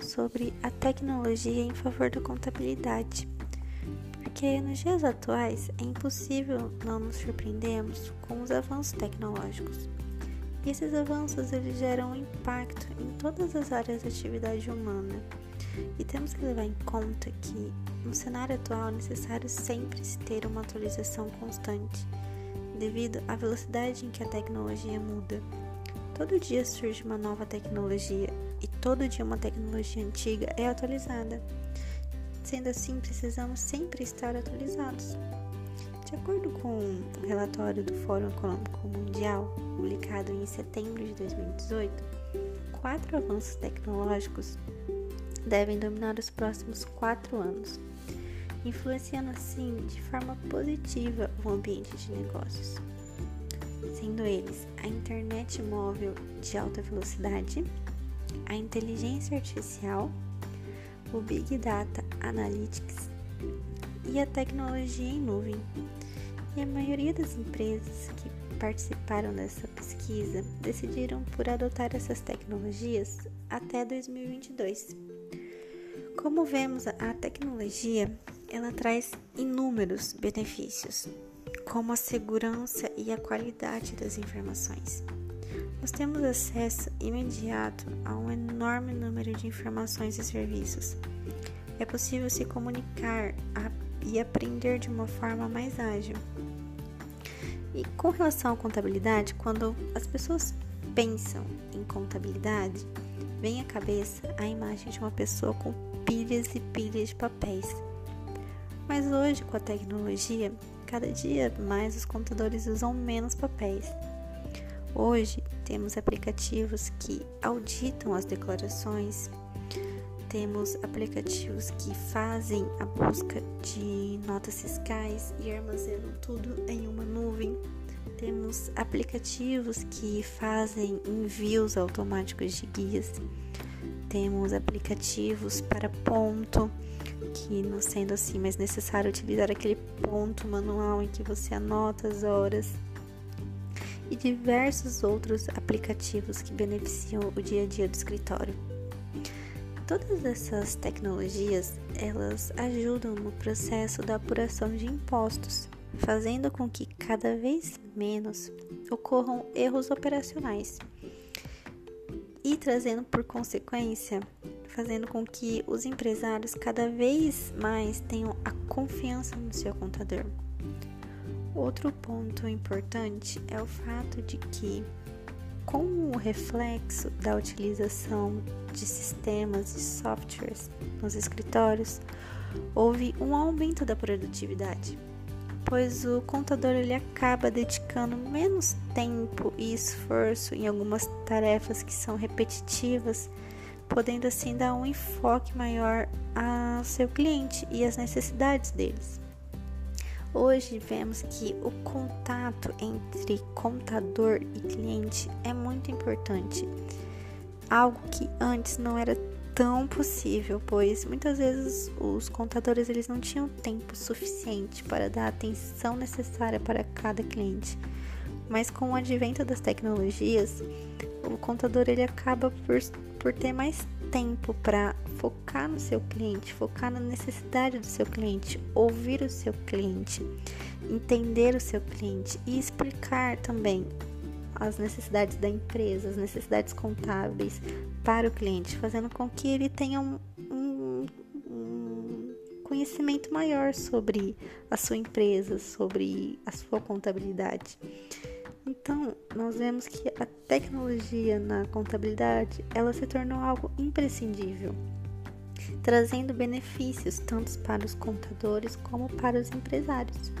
sobre a tecnologia em favor da contabilidade, porque nos dias atuais é impossível não nos surpreendermos com os avanços tecnológicos. E esses avanços eles geram um impacto em todas as áreas da atividade humana. E temos que levar em conta que no cenário atual é necessário sempre se ter uma atualização constante, devido à velocidade em que a tecnologia muda. Todo dia surge uma nova tecnologia todo dia uma tecnologia antiga é atualizada. Sendo assim, precisamos sempre estar atualizados. De acordo com o relatório do Fórum Econômico Mundial, publicado em setembro de 2018, quatro avanços tecnológicos devem dominar os próximos quatro anos, influenciando assim de forma positiva o ambiente de negócios sendo eles a internet móvel de alta velocidade, a inteligência artificial, o Big Data Analytics e a tecnologia em nuvem. E a maioria das empresas que participaram dessa pesquisa decidiram por adotar essas tecnologias até 2022. Como vemos, a tecnologia ela traz inúmeros benefícios, como a segurança e a qualidade das informações. Nós temos acesso imediato a um enorme número de informações e serviços. É possível se comunicar e aprender de uma forma mais ágil. E com relação à contabilidade, quando as pessoas pensam em contabilidade, vem à cabeça a imagem de uma pessoa com pilhas e pilhas de papéis. Mas hoje, com a tecnologia, cada dia mais os contadores usam menos papéis. Hoje temos aplicativos que auditam as declarações, temos aplicativos que fazem a busca de notas fiscais e armazenam tudo em uma nuvem. Temos aplicativos que fazem envios automáticos de guias. Temos aplicativos para ponto que não sendo assim mais necessário utilizar aquele ponto manual em que você anota as horas e diversos outros aplicativos que beneficiam o dia a dia do escritório. Todas essas tecnologias, elas ajudam no processo da apuração de impostos, fazendo com que cada vez menos ocorram erros operacionais e trazendo por consequência fazendo com que os empresários cada vez mais tenham a confiança no seu contador. Outro ponto importante é o fato de que, com o reflexo da utilização de sistemas e softwares nos escritórios, houve um aumento da produtividade, pois o contador ele acaba dedicando menos tempo e esforço em algumas tarefas que são repetitivas podendo assim dar um enfoque maior ao seu cliente e às necessidades deles. Hoje vemos que o contato entre contador e cliente é muito importante, algo que antes não era tão possível, pois muitas vezes os contadores eles não tinham tempo suficiente para dar a atenção necessária para cada cliente. Mas com o advento das tecnologias, o contador ele acaba por por ter mais tempo para focar no seu cliente, focar na necessidade do seu cliente, ouvir o seu cliente, entender o seu cliente e explicar também as necessidades da empresa, as necessidades contábeis para o cliente, fazendo com que ele tenha um, um, um conhecimento maior sobre a sua empresa, sobre a sua contabilidade. Então, nós vemos que a tecnologia na contabilidade, ela se tornou algo imprescindível, trazendo benefícios tanto para os contadores como para os empresários.